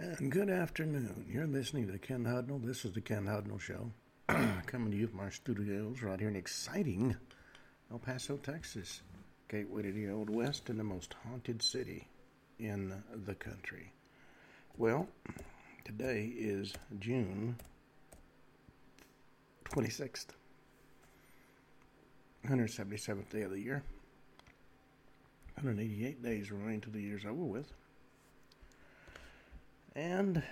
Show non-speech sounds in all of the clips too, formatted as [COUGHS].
And good afternoon. You're listening to Ken Hudnall. This is the Ken Hudnall Show. [CLEARS THROAT] Coming to you from our studios right here in exciting El Paso, Texas. Gateway to the Old West and the most haunted city in the country. Well, today is June 26th, 177th day of the year. 188 days remain till the year's over with. And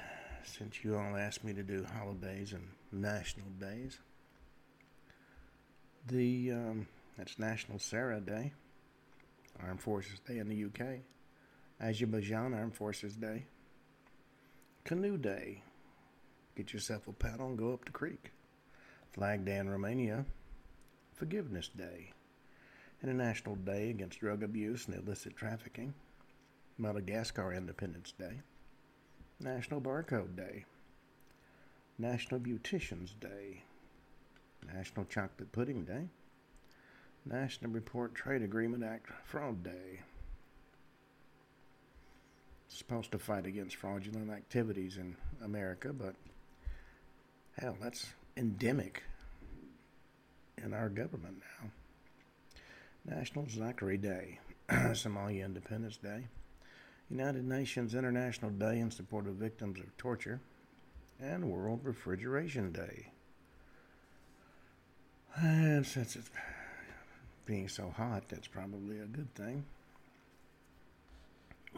since you all asked me to do holidays and national days, the um, that's National Sarah Day, Armed Forces Day in the UK, Azerbaijan Armed Forces Day, Canoe Day, get yourself a paddle and go up the creek, Flag Day in Romania, Forgiveness Day, International Day Against Drug Abuse and Illicit Trafficking, Madagascar Independence Day. National Barcode Day, National Beauticians Day, National Chocolate Pudding Day, National Report Trade Agreement Act Fraud Day. supposed to fight against fraudulent activities in America, but hell, that's endemic in our government now. National Zachary Day, [CLEARS THROAT] Somalia Independence Day. United Nations International Day in support of victims of torture, and World Refrigeration Day. And since it's being so hot, that's probably a good thing.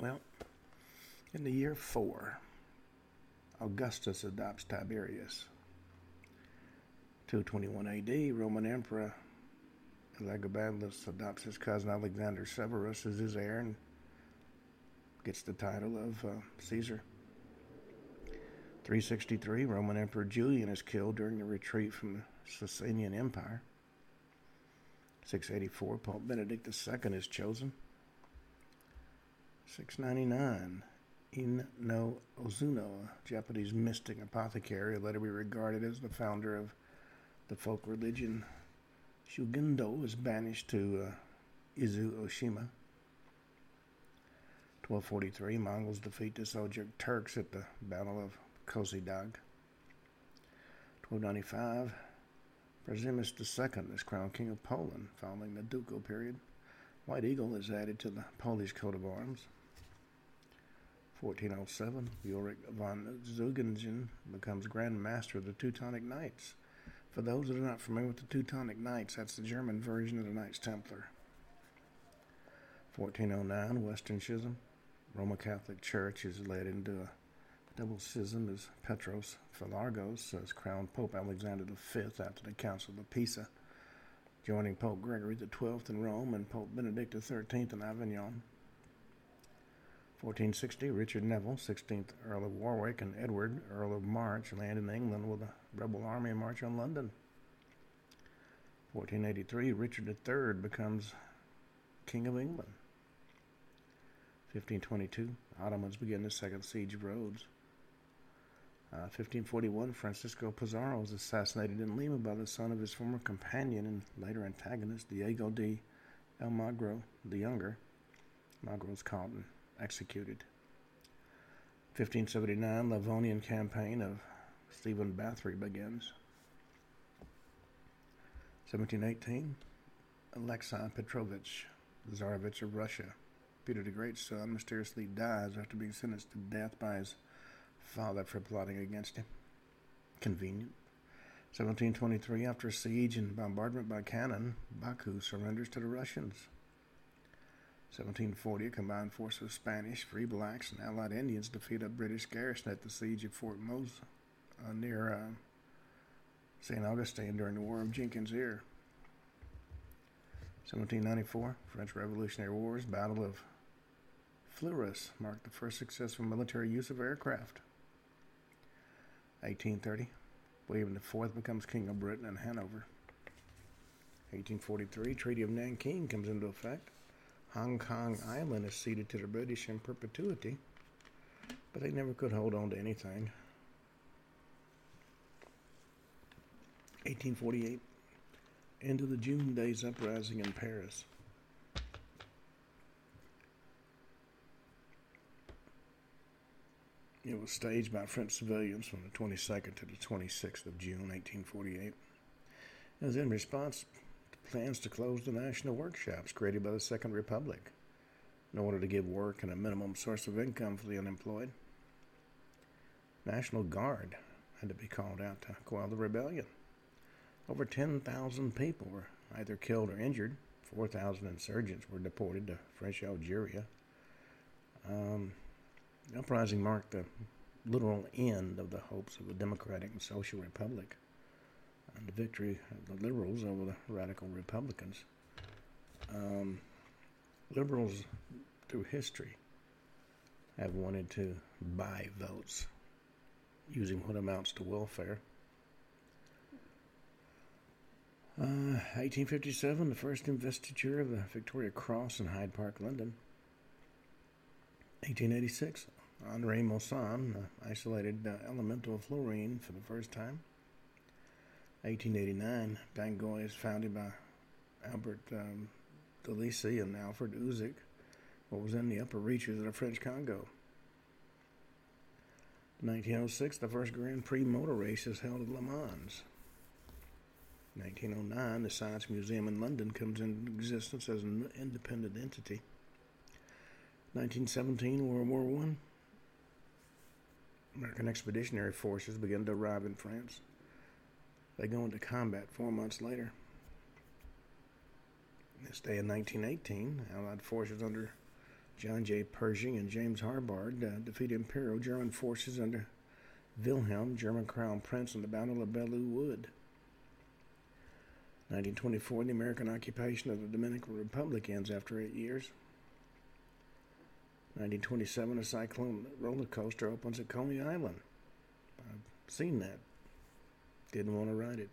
Well, in the year 4, Augustus adopts Tiberius. 221 AD, Roman Emperor Elagabalus adopts his cousin Alexander Severus as his heir and gets the title of uh, Caesar. 363, Roman Emperor Julian is killed during the retreat from the Sasanian Empire. 684, Pope Benedict II is chosen. 699, Ino Ozuno, a Japanese mystic apothecary, later be regarded as the founder of the folk religion Shugendo, is banished to uh, Izu Oshima. 1243, Mongols defeat the Seljuk Turks at the Battle of Kozhedog. 1295, Przimus II is crowned King of Poland following the ducal period. White Eagle is added to the Polish coat of arms. 1407, Ulrich von Zeugengen becomes Grand Master of the Teutonic Knights. For those that are not familiar with the Teutonic Knights, that's the German version of the Knights Templar. 1409, Western Schism. Roman Catholic Church is led into a double schism as Petros Philargos uh, as crowned Pope Alexander V after the Council of Pisa, joining Pope Gregory XII in Rome and Pope Benedict XIII in Avignon. 1460, Richard Neville, 16th Earl of Warwick, and Edward, Earl of March, land in England with a rebel army and march on London. 1483, Richard III becomes King of England. 1522, Ottomans begin the second siege of Rhodes. Uh, 1541, Francisco Pizarro is assassinated in Lima by the son of his former companion and later antagonist, Diego de Almagro the Younger. Almagro is caught and executed. 1579, Livonian campaign of Stephen Bathory begins. 1718, Alexei Petrovich Tsarevich of Russia Peter the Great's son mysteriously dies after being sentenced to death by his father for plotting against him. Convenient. 1723, after a siege and bombardment by cannon, Baku surrenders to the Russians. 1740, a combined force of Spanish, Free Blacks, and Allied Indians defeat a British garrison at the siege of Fort Mose uh, near uh, St. Augustine during the War of Jenkins' Ear. 1794, French Revolutionary Wars, Battle of Fleurus marked the first successful military use of aircraft. 1830, William IV becomes King of Britain and Hanover. 1843, Treaty of Nanking comes into effect. Hong Kong Island is ceded to the British in perpetuity, but they never could hold on to anything. 1848, end of the June Days uprising in Paris. It was staged by French civilians from the 22nd to the 26th of June, 1848. It was in response to plans to close the national workshops created by the Second Republic in order to give work and a minimum source of income for the unemployed. National Guard had to be called out to quell the rebellion. Over 10,000 people were either killed or injured. 4,000 insurgents were deported to French Algeria. Um, uprising marked the literal end of the hopes of a democratic and social republic and the victory of the liberals over the radical Republicans. Um, liberals, through history, have wanted to buy votes using what amounts to welfare. Uh, 1857, the first investiture of the Victoria Cross in Hyde Park, London. 1886, Andre Moissan isolated uh, elemental fluorine for the first time. 1889, Bangui is founded by Albert um, Delisi and Alfred Uzik, what was in the upper reaches of the French Congo. 1906, the first Grand Prix motor race is held at Le Mans. 1909, the Science Museum in London comes into existence as an independent entity. 1917, World War I. American Expeditionary Forces begin to arrive in France. They go into combat four months later. This day in 1918, Allied forces under John J. Pershing and James Harbord uh, defeat Imperial German forces under Wilhelm, German Crown Prince, in the Battle of Belleau Wood. 1924, the American occupation of the Dominican Republic ends after eight years. 1927, a cyclone roller coaster opens at Coney Island. I've seen that. Didn't want to ride it.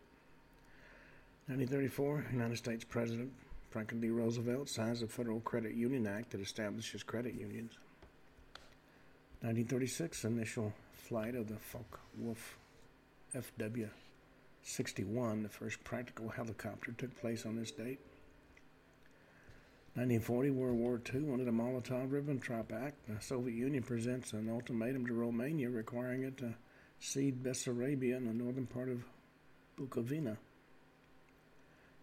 1934, United States President Franklin D. Roosevelt signs the Federal Credit Union Act that establishes credit unions. 1936, initial flight of the Focke-Wulf FW 61, the first practical helicopter, took place on this date. 1940, World War II, under the Molotov-Ribbentrop Act, the Soviet Union presents an ultimatum to Romania requiring it to cede Bessarabia in the northern part of Bukovina.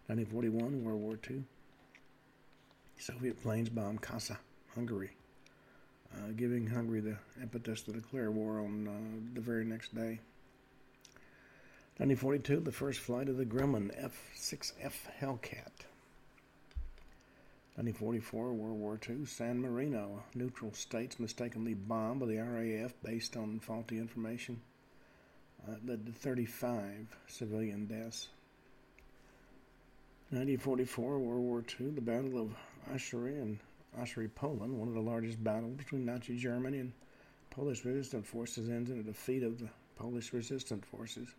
1941, World War II. Soviet planes bomb Kassa, Hungary, uh, giving Hungary the impetus to declare war on uh, the very next day. 1942, the first flight of the Grumman F-6F Hellcat. 1944, World War II, San Marino, neutral states mistakenly bombed by the RAF based on faulty information. Uh, led to 35 civilian deaths. 1944, World War II, the Battle of Oshery and Oshery, Poland, one of the largest battles between Nazi Germany and Polish resistance forces, ends in a defeat of the Polish resistance forces.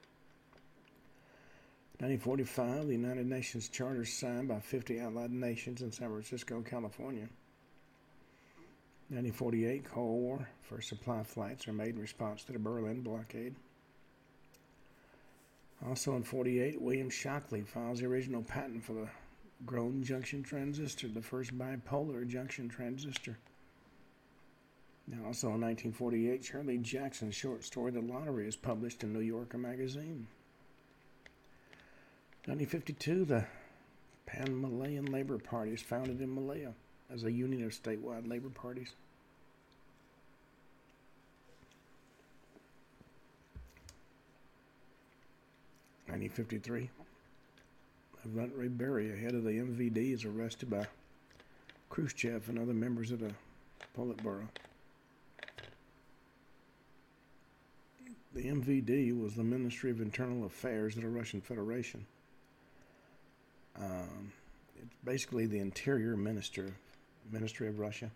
1945, the United Nations Charter signed by 50 allied nations in San Francisco, California. 1948, Cold War. First supply flights are made in response to the Berlin blockade. Also in 48, William Shockley files the original patent for the Grown junction transistor, the first bipolar junction transistor. Now, also in 1948, Shirley Jackson's short story The Lottery is published in New Yorker magazine. 1952, the Pan Malayan Labor Party is founded in Malaya as a union of statewide labor parties. Nineteen fifty three. Valery Beria, head of the MVD, is arrested by Khrushchev and other members of the Politburo. The MVD was the Ministry of Internal Affairs of the Russian Federation. Um, it's basically the Interior Minister, Ministry of Russia.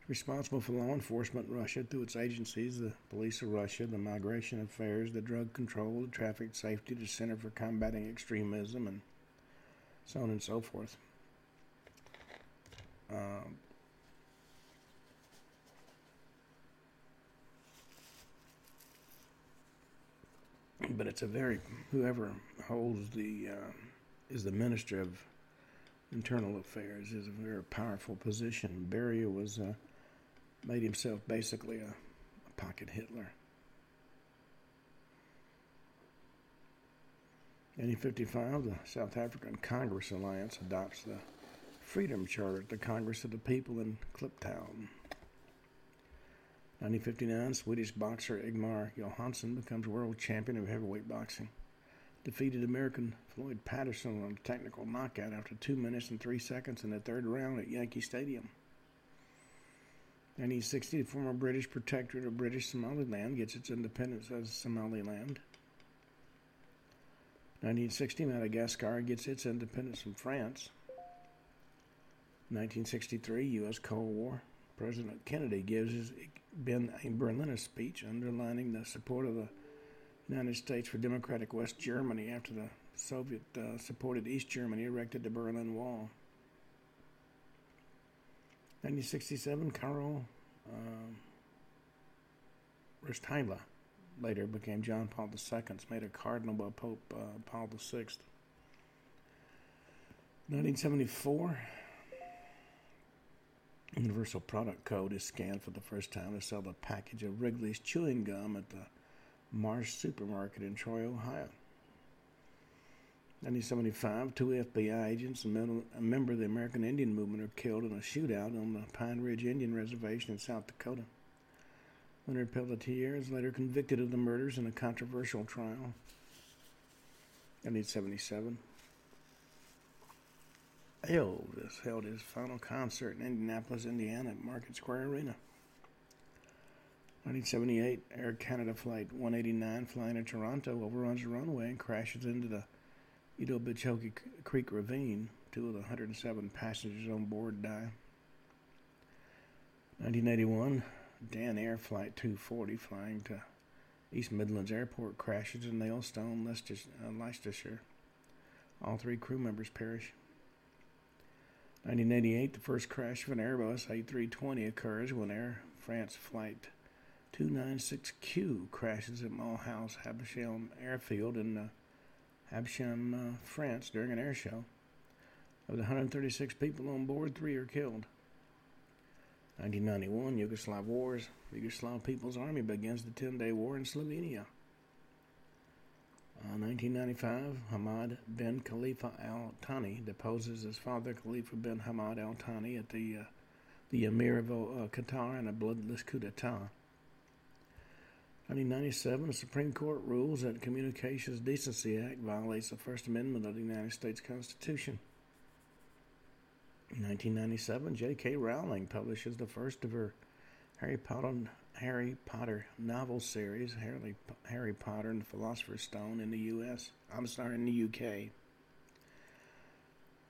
It's responsible for law enforcement in Russia through its agencies, the Police of Russia, the Migration Affairs, the Drug Control, the Traffic Safety, the Center for Combating Extremism, and so on and so forth. Um, but it's a very whoever holds the uh, is the minister of internal affairs is a very powerful position. Beria was uh, made himself basically a, a back at Hitler. 1955, the South African Congress Alliance adopts the Freedom Charter at the Congress of the People in Kliptown. 1959, Swedish boxer Ingemar Johansson becomes world champion of heavyweight boxing. Defeated American Floyd Patterson on a technical knockout after 2 minutes and 3 seconds in the third round at Yankee Stadium. 1960, the former British protectorate of British Somaliland gets its independence as Somaliland. 1960, Madagascar gets its independence from France. 1963, U.S. Cold War. President Kennedy gives his Ben a Berliner speech underlining the support of the United States for democratic West Germany after the Soviet uh, supported East Germany erected the Berlin Wall. 1967, Karl Risthaila later became John Paul II, made a cardinal by Pope uh, Paul VI. 1974, Universal Product Code is scanned for the first time to sell a package of Wrigley's chewing gum at the Marsh Supermarket in Troy, Ohio. 1975, two FBI agents and a member of the American Indian Movement are killed in a shootout on the Pine Ridge Indian Reservation in South Dakota. Leonard Peltier is later convicted of the murders in a controversial trial. 1977. Elvis held his final concert in Indianapolis, Indiana at Market Square Arena. 1978, Air Canada Flight 189 flying to Toronto overruns the runway and crashes into the Etobicoke Creek Ravine. Two of the 107 passengers on board die. 1981, Dan Air Flight 240 flying to East Midlands Airport crashes in Nailstone, uh, Leicestershire. All three crew members perish. 1988, the first crash of an Airbus A320 occurs when Air France Flight 296Q crashes at Mulhouse Habsheim Airfield in uh, Habsheim, uh, France during an air show. Of the 136 people on board, three are killed. 1991, Yugoslav Wars. Yugoslav People's Army begins the 10 day war in Slovenia. 1995, Hamad bin Khalifa al Thani deposes his father Khalifa bin Hamad al Thani at the uh, the Emir of uh, Qatar in a bloodless coup d'etat. 1997, the Supreme Court rules that Communications Decency Act violates the First Amendment of the United States Constitution. In 1997, J.K. Rowling publishes the first of her Harry Potter Harry Potter novel series, Harry, Harry Potter and the Philosopher's Stone, in the U.S. I'm sorry, in the UK.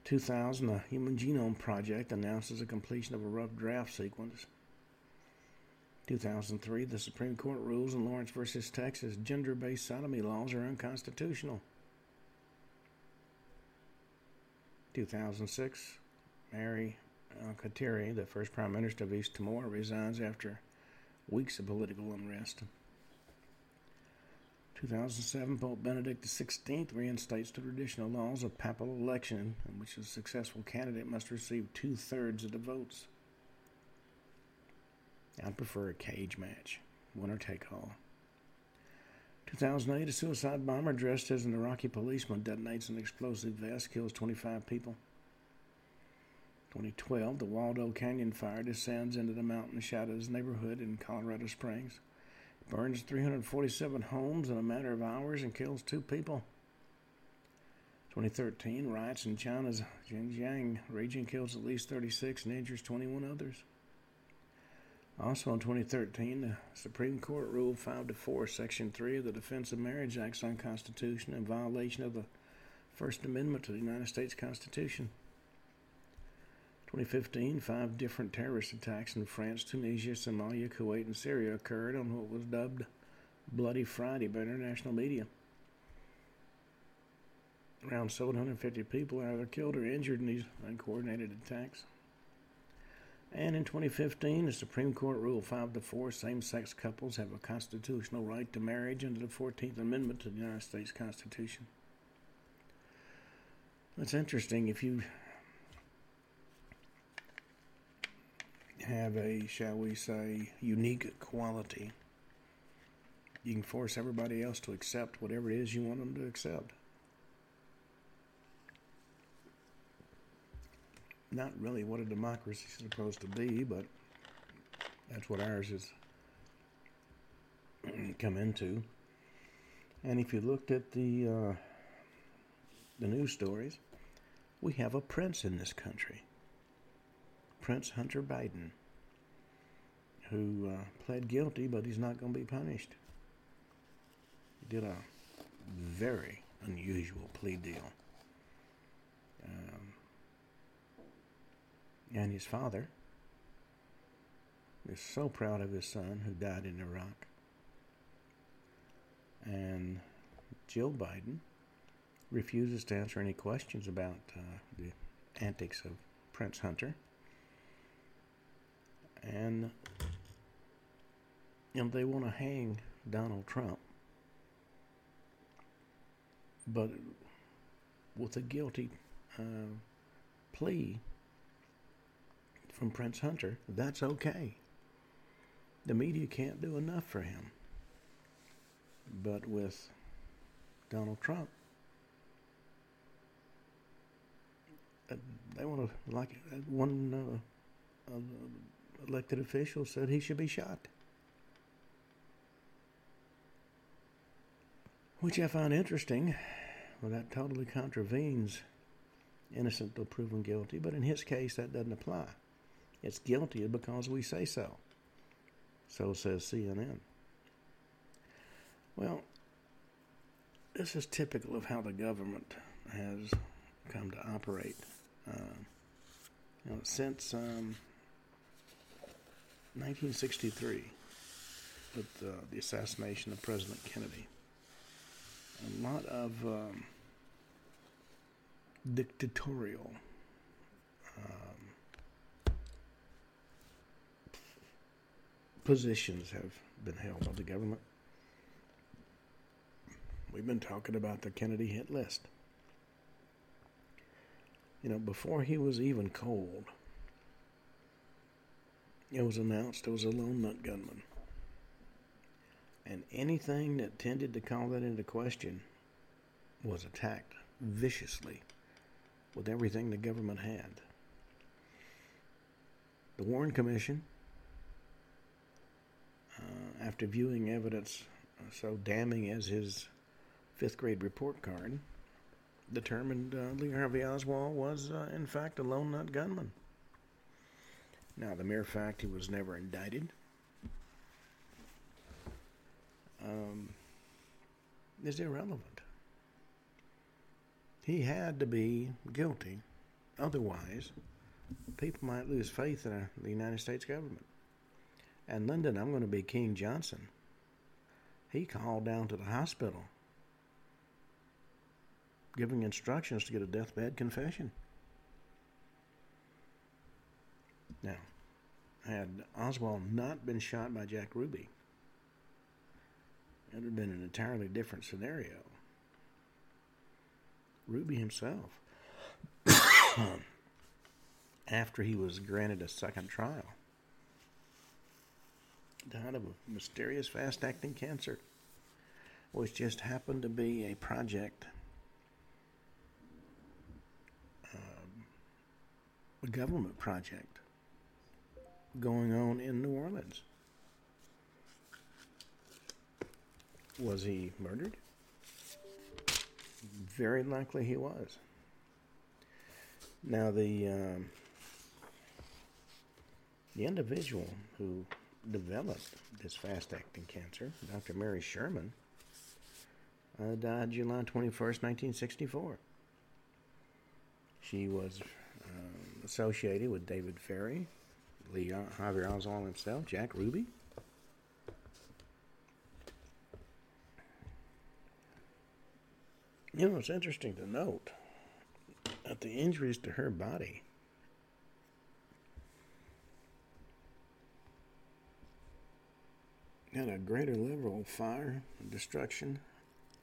2000, the Human Genome Project announces the completion of a rough draft sequence. 2003, the Supreme Court rules in Lawrence versus Texas gender based sodomy laws are unconstitutional. 2006, Mari Alkatiri, the first Prime Minister of East Timor, resigns after weeks of political unrest. 2007, Pope Benedict XVI reinstates the traditional laws of papal election, in which a successful candidate must receive two thirds of the votes. I'd prefer a cage match, winner take all. 2008, a suicide bomber dressed as an Iraqi policeman detonates an explosive vest, kills 25 people. 2012, the Waldo Canyon fire descends into the mountain shadows neighborhood in Colorado Springs, burns 347 homes in a matter of hours, and kills two people. 2013, riots in China's Xinjiang region kills at least 36 and injures 21 others. Also in 2013, the Supreme Court ruled 5 to 4, Section 3 of the Defense of Marriage Act unconstitutional in violation of the First Amendment to the United States Constitution. 2015, five different terrorist attacks in France, Tunisia, Somalia, Kuwait, and Syria occurred on what was dubbed Bloody Friday by international media. Around 750 people either killed or injured in these uncoordinated attacks. And in 2015, the Supreme Court ruled 5 to 4 same sex couples have a constitutional right to marriage under the 14th Amendment to the United States Constitution. That's interesting. If you have a, shall we say, unique quality. you can force everybody else to accept whatever it is you want them to accept. Not really what a democracy is supposed to be, but that's what ours has [CLEARS THROAT] come into. And if you looked at the uh, the news stories, we have a prince in this country, Prince Hunter Biden, who uh, pled guilty, but he's not going to be punished. He did a very unusual plea deal. Um, and his father is so proud of his son who died in Iraq. And Jill Biden refuses to answer any questions about uh, the antics of Prince Hunter. And know, they want to hang Donald Trump, but with a guilty uh, plea from Prince Hunter, that's okay. The media can't do enough for him. But with Donald Trump, uh, they want to, like uh, one uh, uh, elected official said he should be shot. Which I find interesting. Well, that totally contravenes innocent until proven guilty, but in his case, that doesn't apply. It's guilty because we say so. So says CNN. Well, this is typical of how the government has come to operate. Uh, you know, since um, 1963, with uh, the assassination of President Kennedy, a lot of um, dictatorial um, positions have been held by the government. We've been talking about the Kennedy hit list. You know, before he was even cold, it was announced it was a lone nut gunman. And anything that tended to call that into question was attacked viciously with everything the government had. The Warren Commission, uh, after viewing evidence so damning as his fifth grade report card determined uh, Lee Harvey Oswald was, uh, in fact, a lone nut gunman. Now, the mere fact he was never indicted um, is irrelevant. He had to be guilty. Otherwise, people might lose faith in uh, the United States government. And Lyndon, I'm going to be King Johnson. He called down to the hospital giving instructions to get a deathbed confession. Now, had Oswald not been shot by Jack Ruby, it would have been an entirely different scenario. Ruby himself, [COUGHS] after he was granted a second trial, died of a mysterious fast acting cancer, which just happened to be a project a government project going on in New Orleans. Was he murdered? Very likely he was. Now the um, the individual who developed this fast-acting cancer, Dr. Mary Sherman, uh, died July 21st, 1964. She was um, associated with David Ferrie, Lee Harvey Oswald himself, Jack Ruby. You know, it's interesting to note that the injuries to her body had a greater level of fire and destruction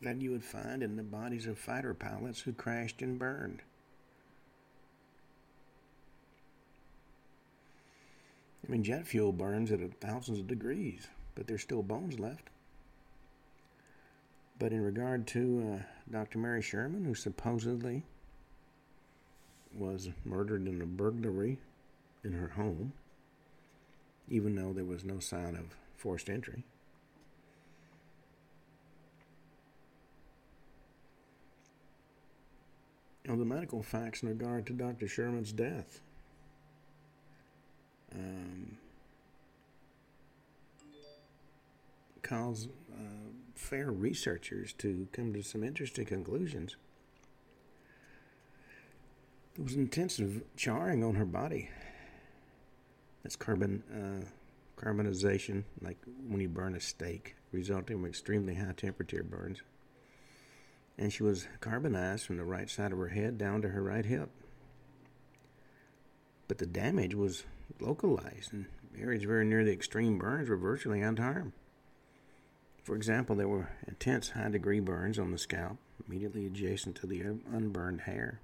than you would find in the bodies of fighter pilots who crashed and burned. I mean, jet fuel burns at thousands of degrees, but there's still bones left. But in regard to uh, Dr. Mary Sherman, who supposedly was murdered in a burglary in her home, even though there was no sign of forced entry. Now, the medical facts in regard to Dr. Sherman's death. Um, uh, fair researchers to come to some interesting conclusions. There was intensive charring on her body. That's carbon uh, carbonization, like when you burn a steak, resulting from extremely high temperature burns. And she was carbonized from the right side of her head down to her right hip. But the damage was localized, and areas very near the extreme burns were virtually unharmed. For example, there were intense high degree burns on the scalp, immediately adjacent to the unburned hair.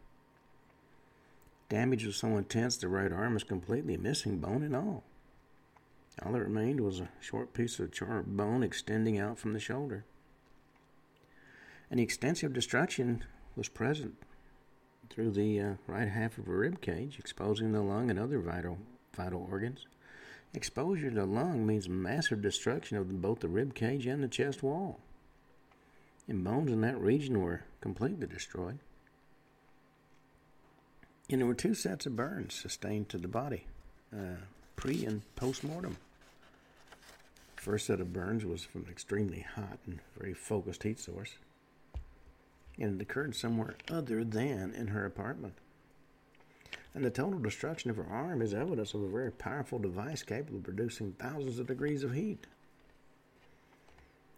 Damage was so intense the right arm was completely missing, bone and all. All that remained was a short piece of charred bone extending out from the shoulder. An extensive destruction was present through the uh, right half of her rib cage, exposing the lung and other vital vital organs. Exposure to the lung means massive destruction of both the rib cage and the chest wall. And bones in that region were completely destroyed. And there were two sets of burns sustained to the body, uh, pre and post mortem. First set of burns was from an extremely hot and very focused heat source, and it occurred somewhere other than in her apartment. And the total destruction of her arm is evidence of a very powerful device capable of producing thousands of degrees of heat.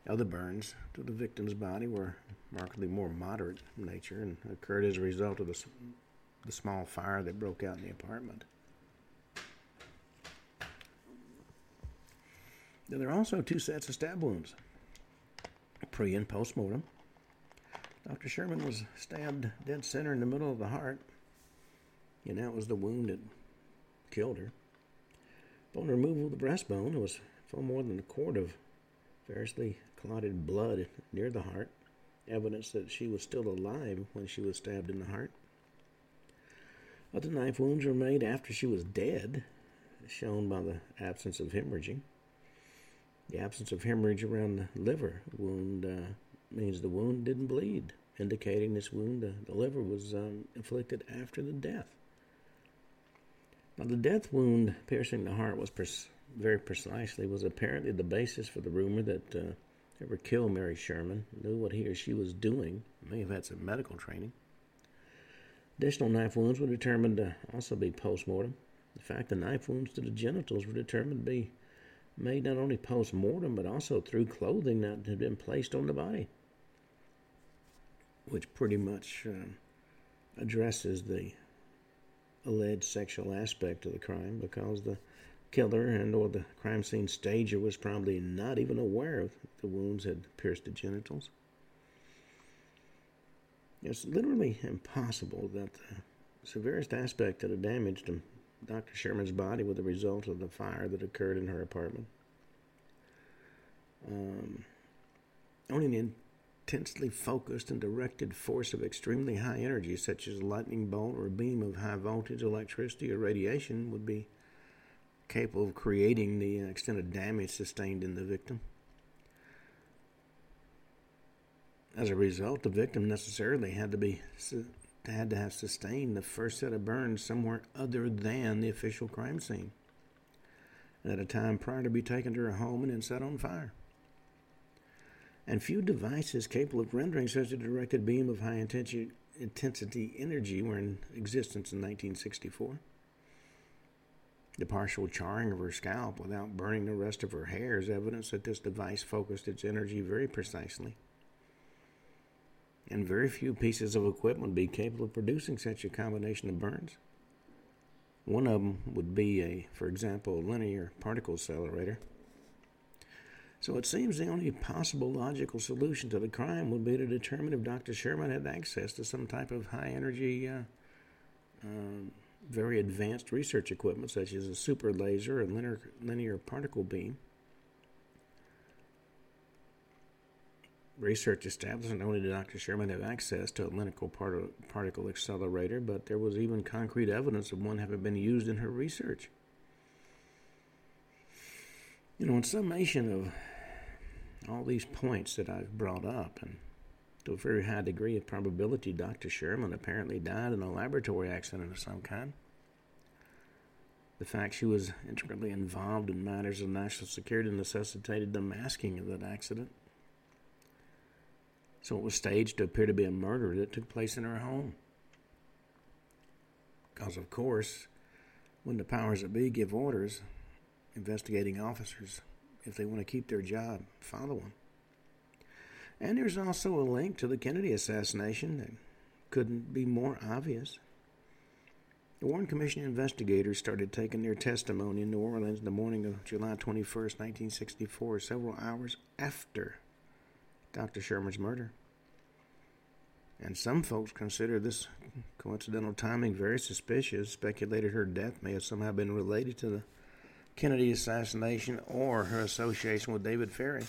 Other burns to the victim's body were markedly more moderate in nature and occurred as a result of the, the small fire that broke out in the apartment. There are also two sets of stab wounds, pre and post mortem. Dr. Sherman was stabbed dead center in the middle of the heart and that was the wound that killed her. Bone removal of the breastbone, was far more than a quart of variously clotted blood near the heart, evidence that she was still alive when she was stabbed in the heart. Other knife wounds were made after she was dead, shown by the absence of hemorrhaging. The absence of hemorrhage around the liver wound uh, means the wound didn't bleed, indicating this wound, uh, the liver, was um, inflicted after the death. Now, the death wound piercing the heart was pers- very precisely was apparently the basis for the rumor that uh, whoever killed Mary Sherman knew what he or she was doing, may have had some medical training. Additional knife wounds were determined to also be post mortem. In fact, the knife wounds to the genitals were determined to be made not only post mortem but also through clothing that had been placed on the body, which pretty much uh, addresses the alleged sexual aspect of the crime because the killer and or the crime scene stager was probably not even aware of the wounds had pierced the genitals. It's literally impossible that the severest aspect of the damage to Dr. Sherman's body was the result of the fire that occurred in her apartment. Um, only an intensely focused and directed force of extremely high energy, such as a lightning bolt or a beam of high voltage electricity or radiation, would be capable of creating the extent of damage sustained in the victim. As a result, the victim necessarily had to be had to have sustained the first set of burns somewhere other than the official crime scene, at a time prior to be taken to her home and then set on fire and few devices capable of rendering such a directed beam of high intensity energy were in existence in 1964. The partial charring of her scalp without burning the rest of her hair is evidence that this device focused its energy very precisely. And very few pieces of equipment would be capable of producing such a combination of burns. One of them would be a, for example, linear particle accelerator so it seems the only possible logical solution to the crime would be to determine if Dr. Sherman had access to some type of high energy, uh, uh, very advanced research equipment, such as a super laser and linear, linear particle beam. Research established not only did Dr. Sherman have access to a clinical particle accelerator, but there was even concrete evidence of one having been used in her research. You know, in summation of all these points that I've brought up, and to a very high degree of probability, Dr. Sherman apparently died in a laboratory accident of some kind. The fact she was intricately involved in matters of national security necessitated the masking of that accident. So it was staged to appear to be a murder that took place in her home. Because, of course, when the powers that be give orders, investigating officers, if they want to keep their job, follow them. And there's also a link to the Kennedy assassination that couldn't be more obvious. The Warren Commission investigators started taking their testimony in New Orleans the morning of July 21, 1964, several hours after Dr. Sherman's murder. And some folks consider this coincidental timing very suspicious, speculated her death may have somehow been related to the Kennedy assassination or her association with David Ferrie.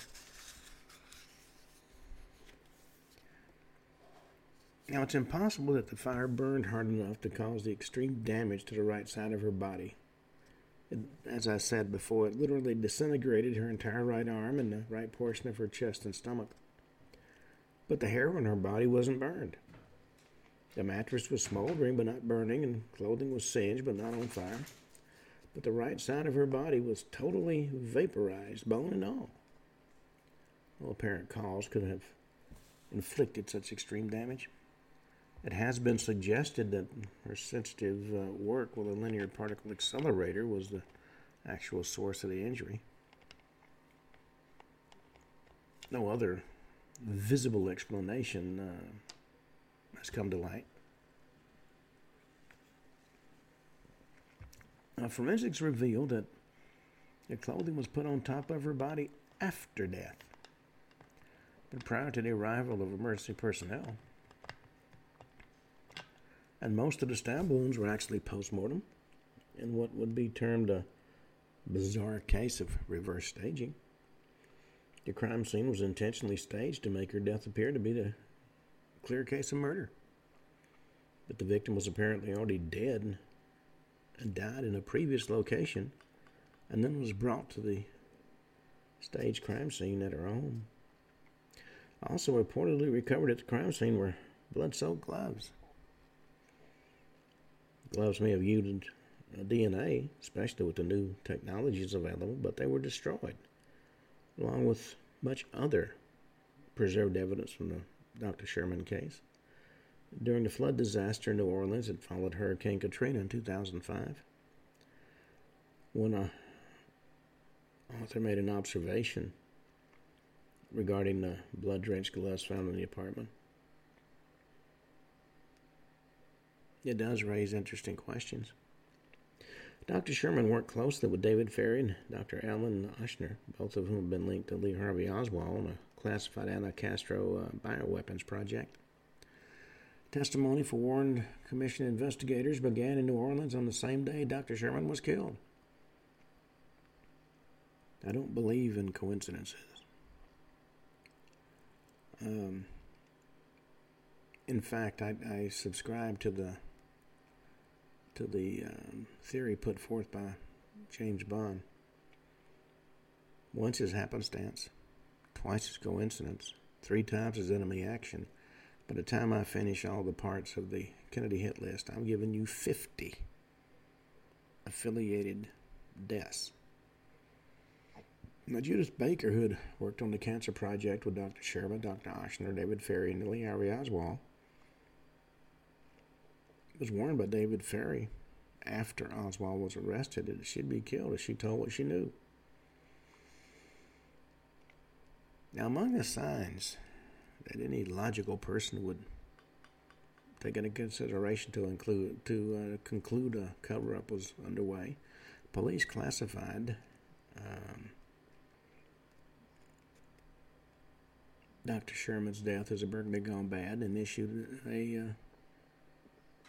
Now, it's impossible that the fire burned hard enough to cause the extreme damage to the right side of her body. It, as I said before, it literally disintegrated her entire right arm and the right portion of her chest and stomach. But the hair on her body wasn't burned. The mattress was smoldering but not burning, and clothing was singed but not on fire. But the right side of her body was totally vaporized, bone and all. No apparent cause could have inflicted such extreme damage. It has been suggested that her sensitive uh, work with a linear particle accelerator was the actual source of the injury. No other visible explanation uh, has come to light. Now, forensics revealed that the clothing was put on top of her body after death, but prior to the arrival of emergency personnel. And most of the stab wounds were actually post mortem in what would be termed a bizarre case of reverse staging. The crime scene was intentionally staged to make her death appear to be the clear case of murder. But the victim was apparently already dead and died in a previous location and then was brought to the staged crime scene at her home. Also reportedly recovered at the crime scene were blood soaked gloves. Gloves may have yielded DNA, especially with the new technologies available, but they were destroyed along with much other preserved evidence from the Dr. Sherman case. During the flood disaster in New Orleans that followed Hurricane Katrina in 2005, when a author made an observation regarding the blood drenched gloves found in the apartment. It does raise interesting questions. Dr. Sherman worked closely with David Ferrie and Dr. Alan Ochsner, both of whom have been linked to Lee Harvey Oswald on a classified anti Castro uh, bioweapons project. Testimony for Warren Commission investigators began in New Orleans on the same day Dr. Sherman was killed. I don't believe in coincidences. Um, in fact, I, I subscribe to the to the um, theory put forth by James Bond. Once is happenstance, twice is coincidence, three times is enemy action. By the time I finish all the parts of the Kennedy hit list, I'm giving you 50 affiliated deaths. Now, Judith Baker, who had worked on the cancer project with Dr. Sherman, Dr. Ochsner, David Ferrie, and Lee Harvey Oswald, was warned by David Ferrie after Oswald was arrested that she'd be killed if she told what she knew. Now, among the signs that any logical person would take into consideration to include to uh, conclude a cover-up was underway, police classified um, Dr. Sherman's death as a burglary gone bad and issued a uh,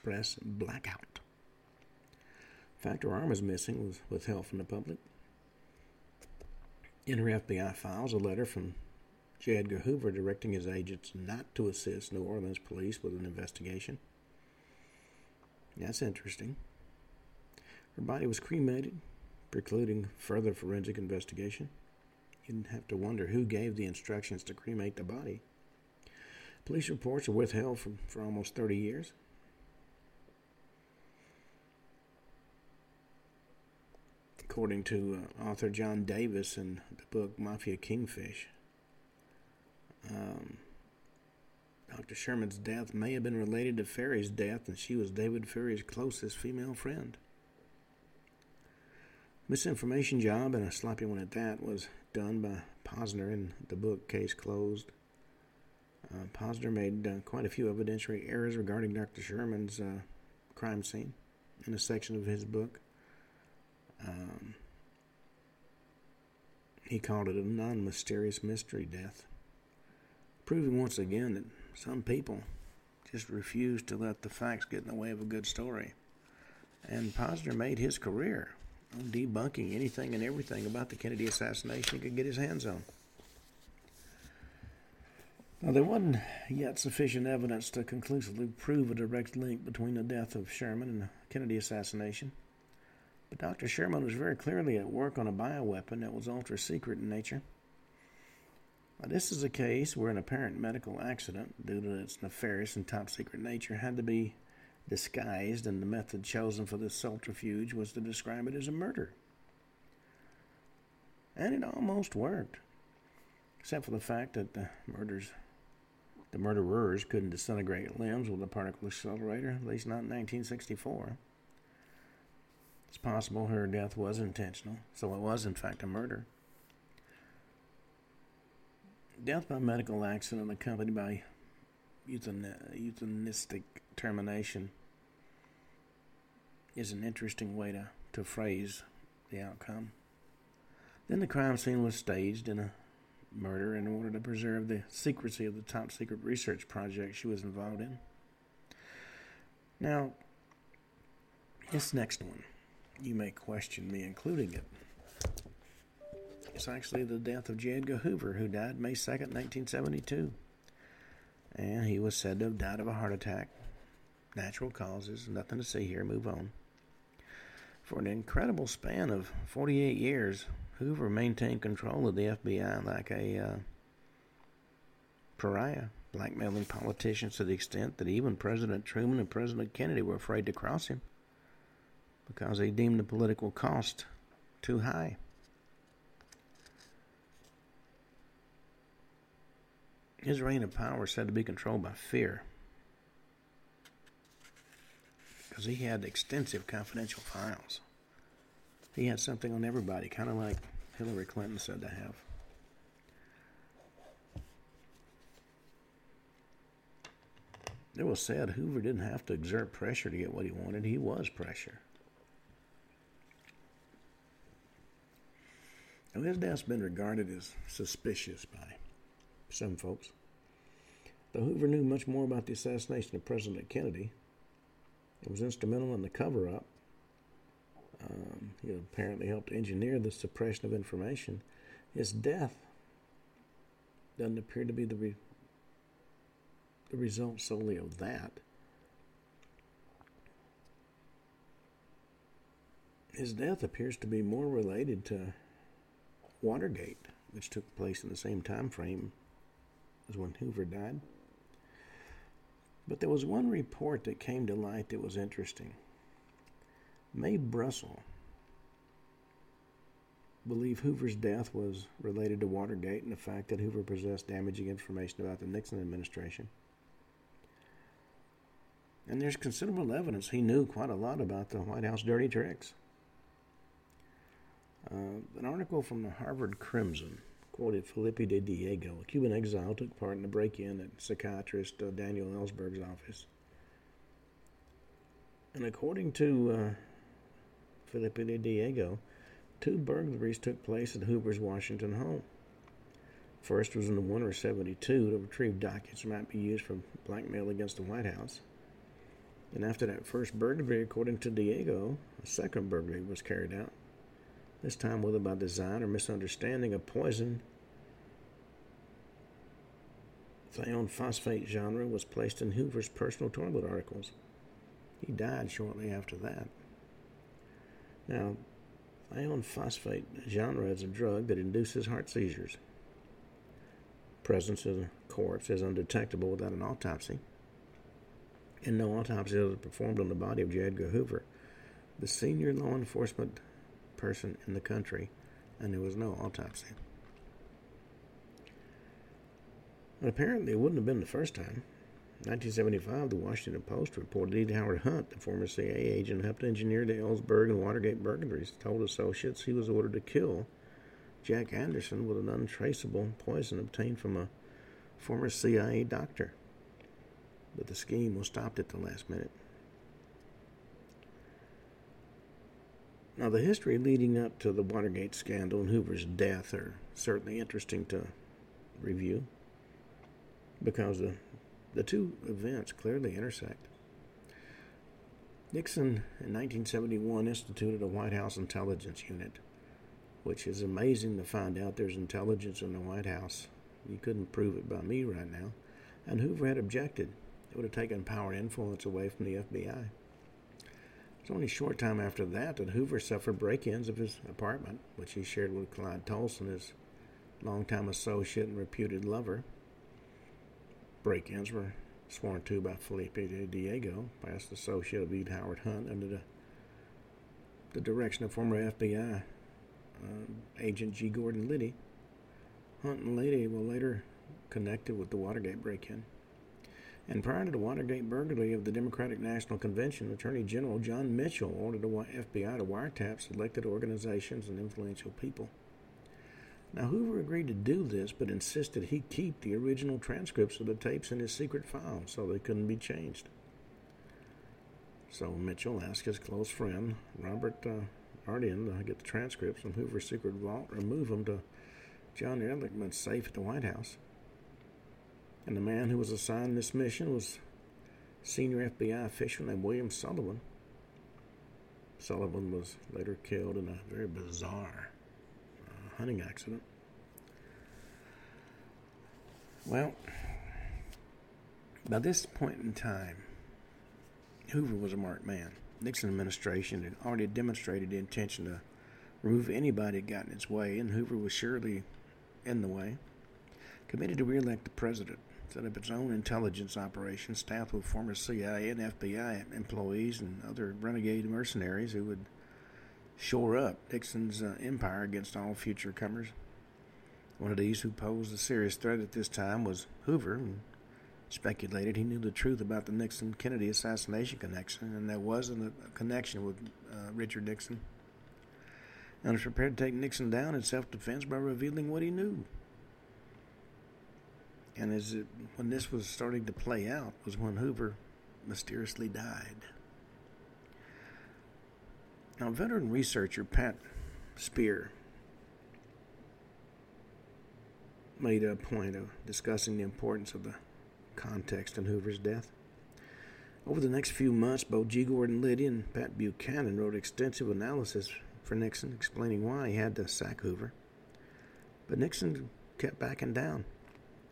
press blackout. Factor arm is missing with, with help from the public. In her FBI files, a letter from J. Edgar Hoover directing his agents not to assist New Orleans police with an investigation. That's interesting. Her body was cremated, precluding further forensic investigation. You'd have to wonder who gave the instructions to cremate the body. Police reports are withheld for, for almost 30 years. According to uh, author John Davis in the book Mafia Kingfish, um, Dr. Sherman's death may have been related to Ferrie's death, and she was David Ferrie's closest female friend. Misinformation job, and a sloppy one at that, was done by Posner in the book Case Closed. Uh, Posner made uh, quite a few evidentiary errors regarding Dr. Sherman's uh, crime scene in a section of his book. Um, he called it a non mysterious mystery death, proving once again that some people just refuse to let the facts get in the way of a good story. And Posner made his career on debunking anything and everything about the Kennedy assassination he could get his hands on. Now, there wasn't yet sufficient evidence to conclusively prove a direct link between the death of Sherman and the Kennedy assassination. But Dr. Sherman was very clearly at work on a bioweapon that was ultra secret in nature. Now, this is a case where an apparent medical accident, due to its nefarious and top secret nature, had to be disguised, and the method chosen for this subterfuge was to describe it as a murder. And it almost worked, except for the fact that the murders, the murderers couldn't disintegrate limbs with a particle accelerator, at least not in 1964. It's possible her death was intentional, so it was in fact a murder. Death by medical accident accompanied by euthanistic termination is an interesting way to, to phrase the outcome. Then the crime scene was staged in a murder in order to preserve the secrecy of the top secret research project she was involved in. Now, this next one, you may question me including it. It's actually the death of J. Edgar Hoover, who died May 2nd, 1972 and he was said to have died of a heart attack. Natural causes, nothing to see here, move on. For an incredible span of 48 years, Hoover maintained control of the FBI like a uh, pariah, blackmailing politicians to the extent that even President Truman and President Kennedy were afraid to cross him because they deemed the political cost too high. His reign of power is said to be controlled by fear. Because he had extensive confidential files. He had something on everybody, kind of like Hillary Clinton said to have. It was said Hoover didn't have to exert pressure to get what he wanted, he was pressure. Now, his death's been regarded as suspicious by some folks. Though Hoover knew much more about the assassination of President Kennedy, it was instrumental in the cover up. Um, he apparently helped engineer the suppression of information. His death doesn't appear to be the, re- the result solely of that. His death appears to be more related to Watergate, which took place in the same time frame as when Hoover died. But there was one report that came to light that was interesting. Mae Brussell believed Hoover's death was related to Watergate and the fact that Hoover possessed damaging information about the Nixon administration. And there's considerable evidence he knew quite a lot about the White House dirty tricks. Uh, an article from the Harvard Crimson quoted Felipe de Diego, a Cuban exile, took part in the break-in at psychiatrist uh, Daniel Ellsberg's office. And according to uh, Felipe de Diego, two burglaries took place at Hoover's Washington home. First was in the winter of 72 to retrieve documents that might be used for blackmail against the White House. And after that first burglary, according to Diego, a second burglary was carried out this time whether by design or misunderstanding, a poison Thione phosphate genre was placed in Hoover's personal toilet articles. He died shortly after that. Now, thione phosphate genre is a drug that induces heart seizures. Presence of the corpse is undetectable without an autopsy, and no autopsy was performed on the body of J. Edgar Hoover, the senior law enforcement person in the country, and there was no autopsy. And apparently, it wouldn't have been the first time. In 1975, the Washington Post reported E. Howard Hunt, the former CIA agent, who helped engineer the Ellsberg and Watergate burglaries, told associates he was ordered to kill Jack Anderson with an untraceable poison obtained from a former CIA doctor. But the scheme was stopped at the last minute. Now, the history leading up to the Watergate scandal and Hoover's death are certainly interesting to review because the, the two events clearly intersect. Nixon in 1971 instituted a White House intelligence unit, which is amazing to find out there's intelligence in the White House. You couldn't prove it by me right now. And Hoover had objected. It would have taken power and influence away from the FBI. It's only a short time after that that Hoover suffered break ins of his apartment, which he shared with Clyde Tolson, his longtime associate and reputed lover break ins were sworn to by Felipe de Diego, past associate of E. Howard Hunt, under the, the direction of former FBI uh, agent G. Gordon Liddy. Hunt and Liddy were later connected with the Watergate break in. And prior to the Watergate burglary of the Democratic National Convention, Attorney General John Mitchell ordered the FBI to wiretap selected organizations and influential people. Now, Hoover agreed to do this, but insisted he keep the original transcripts of the tapes in his secret file so they couldn't be changed. So Mitchell asked his close friend, Robert uh, Ardian, to get the transcripts from Hoover's secret vault and move them to John Ehrlichman's safe at the White House. And the man who was assigned this mission was senior FBI official named William Sullivan. Sullivan was later killed in a very bizarre uh, hunting accident. Well, by this point in time, Hoover was a marked man. Nixon administration had already demonstrated the intention to remove anybody that got in its way, and Hoover was surely in the way. Committed to re-elect the president, set up its own intelligence operation staffed with former CIA and FBI employees and other renegade mercenaries who would shore up Nixon's uh, empire against all future comers. One of these who posed a serious threat at this time was Hoover, and speculated he knew the truth about the Nixon Kennedy assassination connection, and there wasn't a connection with uh, Richard Nixon. And was prepared to take Nixon down in self defense by revealing what he knew. And as it, when this was starting to play out was when Hoover mysteriously died. Now, veteran researcher Pat Speer made a point of discussing the importance of the context in Hoover's death. Over the next few months, both G. Gordon Liddy and Pat Buchanan wrote extensive analysis for Nixon explaining why he had to sack Hoover. But Nixon kept backing down.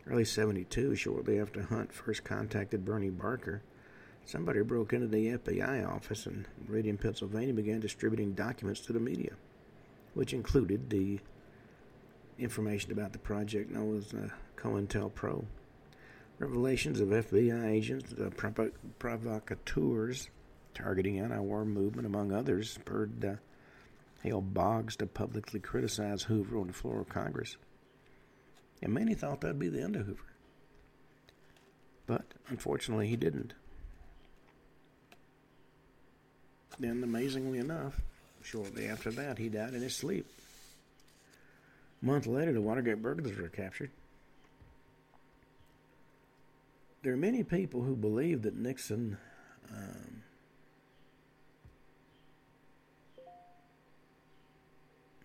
Early 72, shortly after Hunt first contacted Bernie Barker, Somebody broke into the FBI office in Meridian, Pennsylvania, began distributing documents to the media, which included the information about the project known as uh, COINTELPRO. Revelations of FBI agents, provo- provocateurs targeting anti-war movement, among others, spurred uh, Hale Boggs to publicly criticize Hoover on the floor of Congress. And many thought that'd be the end of Hoover. But unfortunately, he didn't. Then, amazingly enough, shortly after that, he died in his sleep. A month later, the Watergate burglars were captured. There are many people who believe that Nixon um,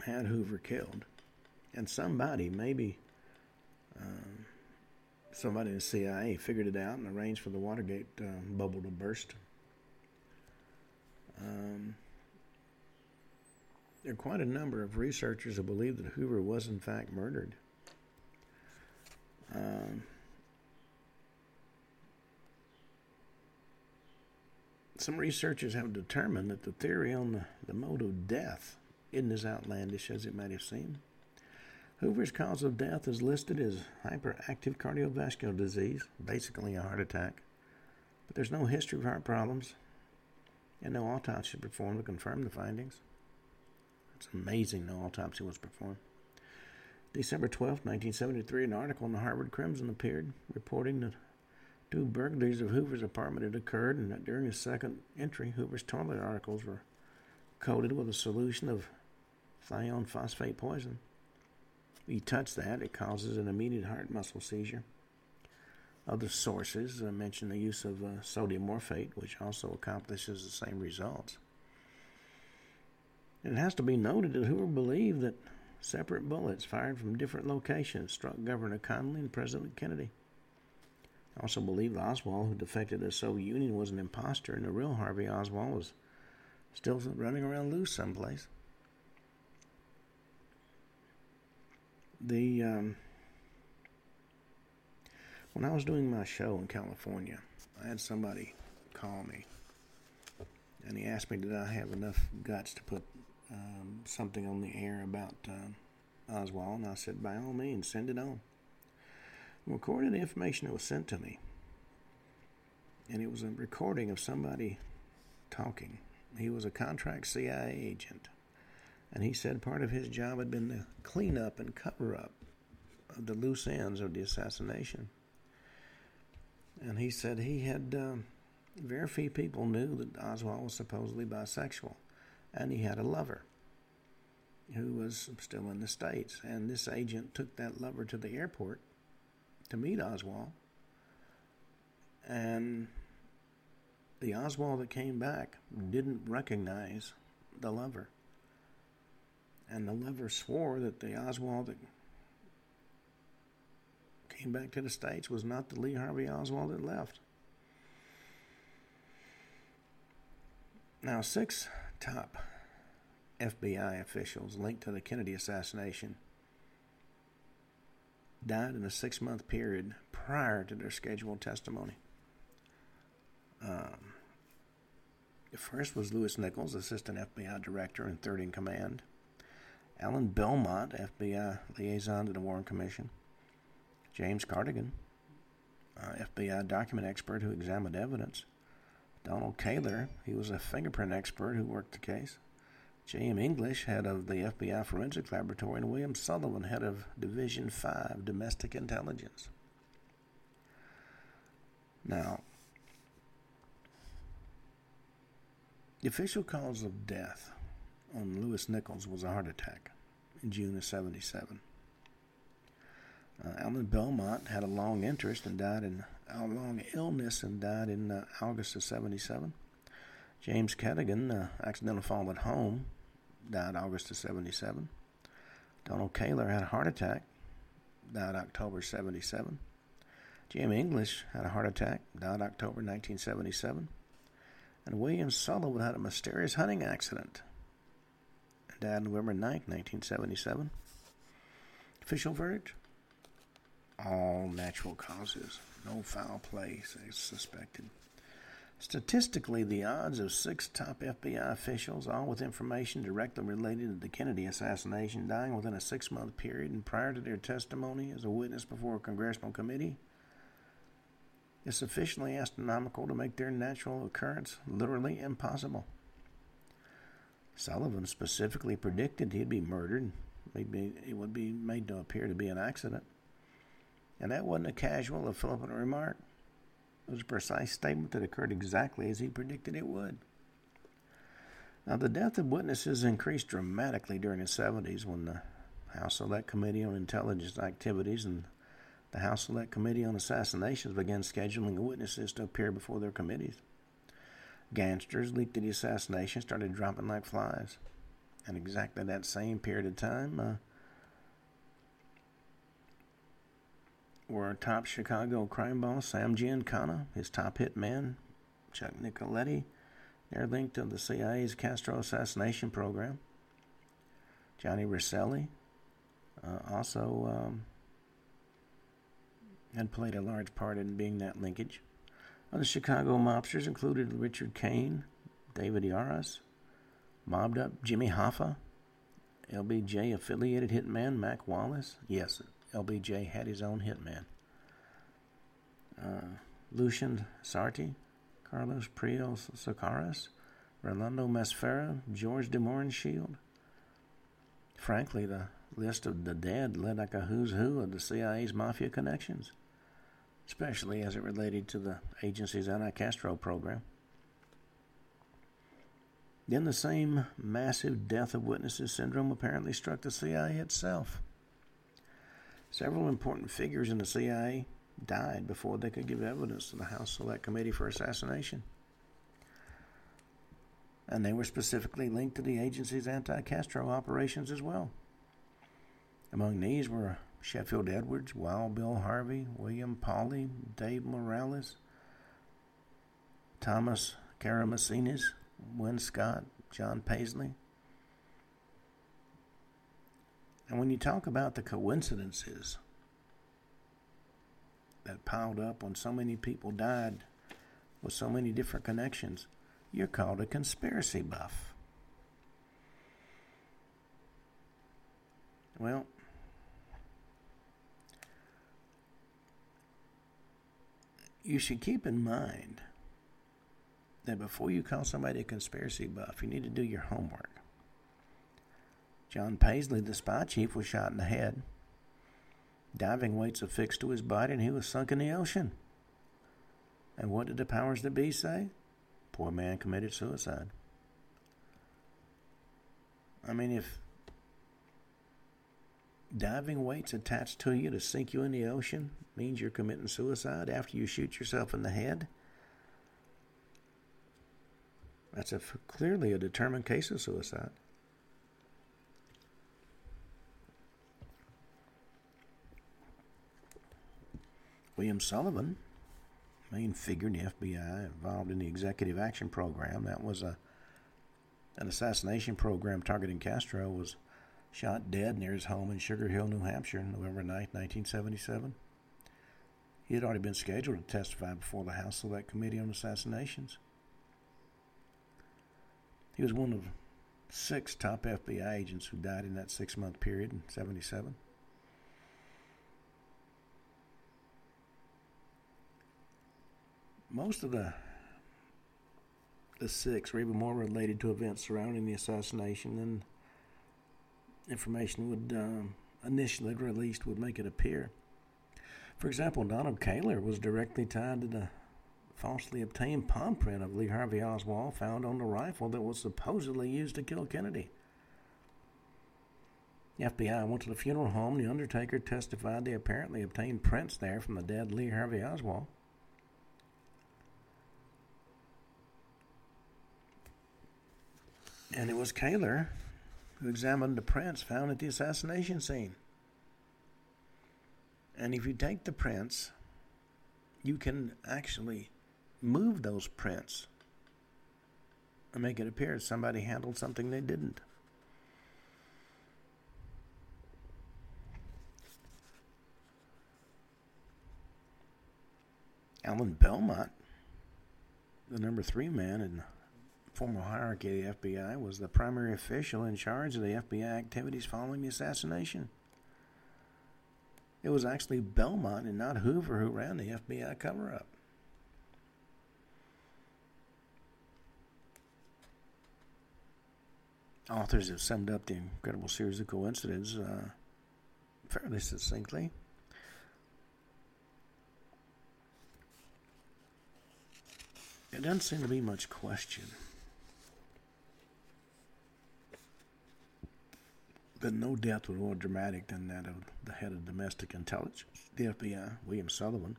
had Hoover killed. And somebody, maybe um, somebody in the CIA figured it out and arranged for the Watergate uh, bubble to burst. Um, there are quite a number of researchers who believe that Hoover was in fact murdered. Um, some researchers have determined that the theory on the, the mode of death isn't as outlandish as it might have seemed. Hoover's cause of death is listed as hyperactive cardiovascular disease, basically a heart attack. But there's no history of heart problems and no autopsy performed to confirm the findings. It's amazing no autopsy was performed. December 12, 1973, an article in the Harvard Crimson appeared reporting that two burglaries of Hoover's apartment had occurred and that during his second entry, Hoover's toilet articles were coated with a solution of thione phosphate poison. You touch that, it causes an immediate heart muscle seizure. Other sources uh, mention the use of uh, sodium morphate, which also accomplishes the same results. It has to be noted that Hoover believed that separate bullets fired from different locations struck Governor Connally and President Kennedy. Also believed Oswald, who defected to the Soviet Union, was an impostor, and the real Harvey Oswald was still running around loose someplace. The um, when I was doing my show in California, I had somebody call me, and he asked me, "Did I have enough guts to put um, something on the air about uh, Oswald, and I said, by all means, send it on. I recorded the information that was sent to me, and it was a recording of somebody talking. He was a contract CIA agent, and he said part of his job had been to clean up and cover up of the loose ends of the assassination. And he said he had um, very few people knew that Oswald was supposedly bisexual and he had a lover who was still in the States. And this agent took that lover to the airport to meet Oswald. And the Oswald that came back didn't recognize the lover. And the lover swore that the Oswald that came back to the States was not the Lee Harvey Oswald that left. Now, six top FBI officials linked to the Kennedy assassination died in a six month period prior to their scheduled testimony. Um, the first was Louis Nichols, Assistant FBI Director and third in command. Alan Belmont, FBI Liaison to the Warren Commission. James Cadogan, uh, FBI document expert who examined evidence. Donald Kaylor, he was a fingerprint expert who worked the case. J.M. English, head of the FBI Forensic Laboratory, and William Sullivan, head of Division 5 Domestic Intelligence. Now, the official cause of death on Louis Nichols was a heart attack in June of 77. Uh, Alan Belmont had a long interest and died in a long illness and died in uh, August of 77. James Cadogan uh, accidentally fall at home, died August of 77. Donald Kaylor had a heart attack, died October 77. Jim English had a heart attack, died October 1977. And William Sullivan had a mysterious hunting accident, died November 9, 1977. Official verdict all natural causes. No foul play suspected. Statistically, the odds of six top FBI officials, all with information directly related to the Kennedy assassination, dying within a six month period and prior to their testimony as a witness before a congressional committee, is sufficiently astronomical to make their natural occurrence literally impossible. Sullivan specifically predicted he'd be murdered. Maybe it would be made to appear to be an accident. And that wasn't a casual or flippant remark. It was a precise statement that occurred exactly as he predicted it would. Now, the death of witnesses increased dramatically during the 70s when the House Select Committee on Intelligence Activities and the House Select Committee on Assassinations began scheduling witnesses to appear before their committees. Gangsters leaked to the assassination started dropping like flies. And exactly that same period of time, uh, were top Chicago crime boss Sam Giancana, his top hit man, Chuck Nicoletti. They're linked to the CIA's Castro assassination program. Johnny Rosselli uh, also um, had played a large part in being that linkage. Other Chicago mobsters included Richard Cain, David Yaras, mobbed up Jimmy Hoffa, LBJ affiliated hitman Mac Wallace. Yes, LBJ had his own hitman. Uh, Lucien Sarti, Carlos Prios Socaras, Rolando Masferrer, George de Shield. Frankly, the list of the dead led like a who's who of the CIA's mafia connections, especially as it related to the agency's anti Castro program. Then the same massive death of witnesses syndrome apparently struck the CIA itself. Several important figures in the CIA died before they could give evidence to the House Select Committee for Assassination. And they were specifically linked to the agency's anti Castro operations as well. Among these were Sheffield Edwards, Wild Bill Harvey, William Pawley, Dave Morales, Thomas Karamessines, Win Scott, John Paisley. And when you talk about the coincidences that piled up when so many people died with so many different connections, you're called a conspiracy buff. Well, you should keep in mind that before you call somebody a conspiracy buff, you need to do your homework. John Paisley, the spy chief, was shot in the head. Diving weights affixed to his body, and he was sunk in the ocean. And what did the powers that be say? Poor man committed suicide. I mean, if diving weights attached to you to sink you in the ocean means you're committing suicide after you shoot yourself in the head, that's a, clearly a determined case of suicide. William Sullivan, main figure in the FBI involved in the executive action program, that was a an assassination program targeting Castro, was shot dead near his home in Sugar Hill, New Hampshire, November 9, 1977. He had already been scheduled to testify before the House Select Committee on Assassinations. He was one of six top FBI agents who died in that six month period in 77. Most of the the six were even more related to events surrounding the assassination than information would um, initially released would make it appear. For example, Donald Kaylor was directly tied to the falsely obtained palm print of Lee Harvey Oswald found on the rifle that was supposedly used to kill Kennedy. The FBI went to the funeral home. The undertaker testified they apparently obtained prints there from the dead Lee Harvey Oswald. And it was Kaylor who examined the prints found at the assassination scene. And if you take the prints, you can actually move those prints and make it appear somebody handled something they didn't. Alan Belmont, the number three man in formal hierarchy of the FBI, was the primary official in charge of the FBI activities following the assassination. It was actually Belmont and not Hoover who ran the FBI cover up. authors have summed up the incredible series of coincidences uh, fairly succinctly. There doesn't seem to be much question that no death was more dramatic than that of the head of domestic intelligence, the FBI, William Sullivan.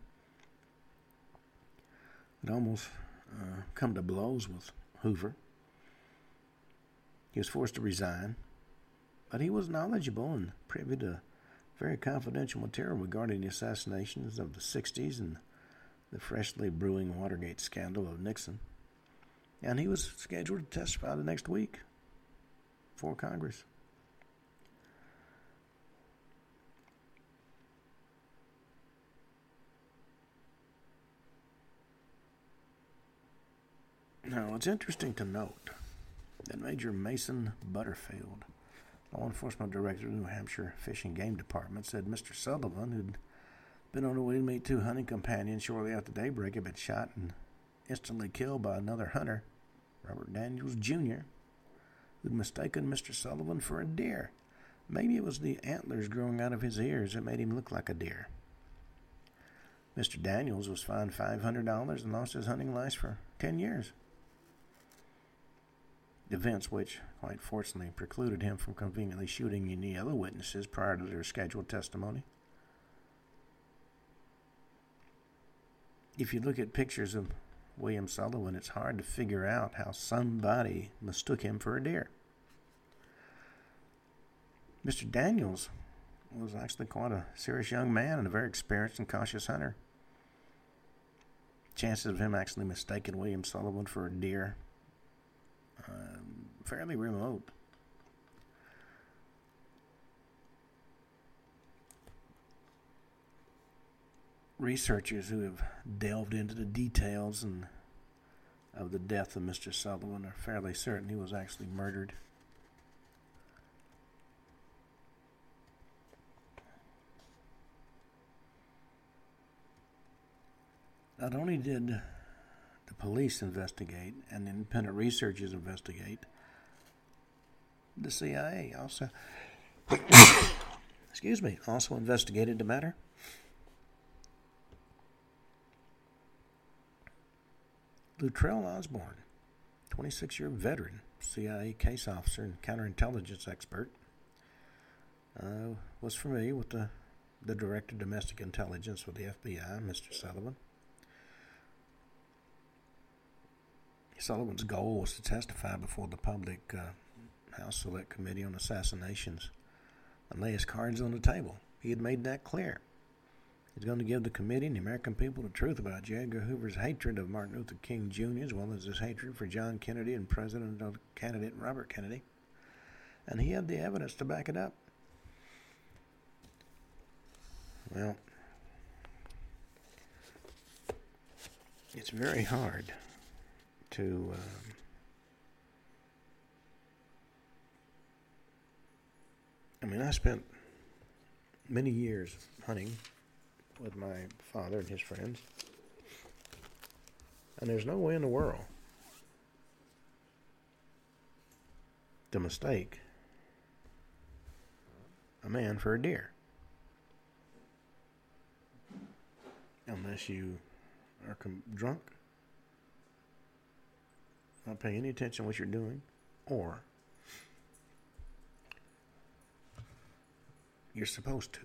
It almost uh, come to blows with Hoover. He was forced to resign, but he was knowledgeable and privy to very confidential material regarding the assassinations of the 60s and the freshly brewing Watergate scandal of Nixon. And he was scheduled to testify the next week for Congress. Now, it's interesting to note that Major Mason Butterfield, law enforcement director of the New Hampshire Fish and Game Department, said Mr. Sullivan, who'd been on to meet two hunting companions shortly after daybreak, had been shot and instantly killed by another hunter, Robert Daniels Jr., who'd mistaken Mr. Sullivan for a deer. Maybe it was the antlers growing out of his ears that made him look like a deer. Mr. Daniels was fined $500 and lost his hunting license for 10 years. Events which, quite fortunately, precluded him from conveniently shooting any other witnesses prior to their scheduled testimony. If you look at pictures of William Sullivan, it's hard to figure out how somebody mistook him for a deer. Mr. Daniels was actually quite a serious young man and a very experienced and cautious hunter. Chances of him actually mistaking William Sullivan for a deer uh, fairly remote. Researchers who have delved into the details and of the death of Mr. Sullivan are fairly certain he was actually murdered. Not only did the police investigate and independent researchers investigate, the CIA also, [COUGHS] excuse me, also investigated the matter. Luttrell Osborne, 26 year veteran, CIA case officer and counterintelligence expert, uh, was familiar with the, the Director of Domestic Intelligence with the FBI, Mr. Sullivan. Sullivan's goal was to testify before the public uh, House Select Committee on Assassinations and lay his cards on the table. He had made that clear. He's going to give the committee and the American people the truth about J. Edgar Hoover's hatred of Martin Luther King Jr., as well as his hatred for John Kennedy and President of candidate Robert Kennedy. And he had the evidence to back it up. Well, it's very hard to um, I mean, I spent many years hunting with my father and his friends, and there's no way in the world to mistake a man for a deer. Unless you are com- drunk not paying any attention to what you're doing, or you're supposed to.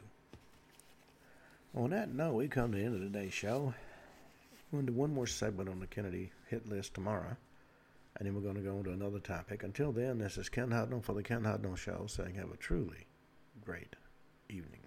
On that note, we come to the end of today's show. We're going to do one more segment on the Kennedy hit list tomorrow, and then we're going to go into another topic. Until then, this is Ken Hudnall for the Ken Hudnall Show saying have a truly great evening.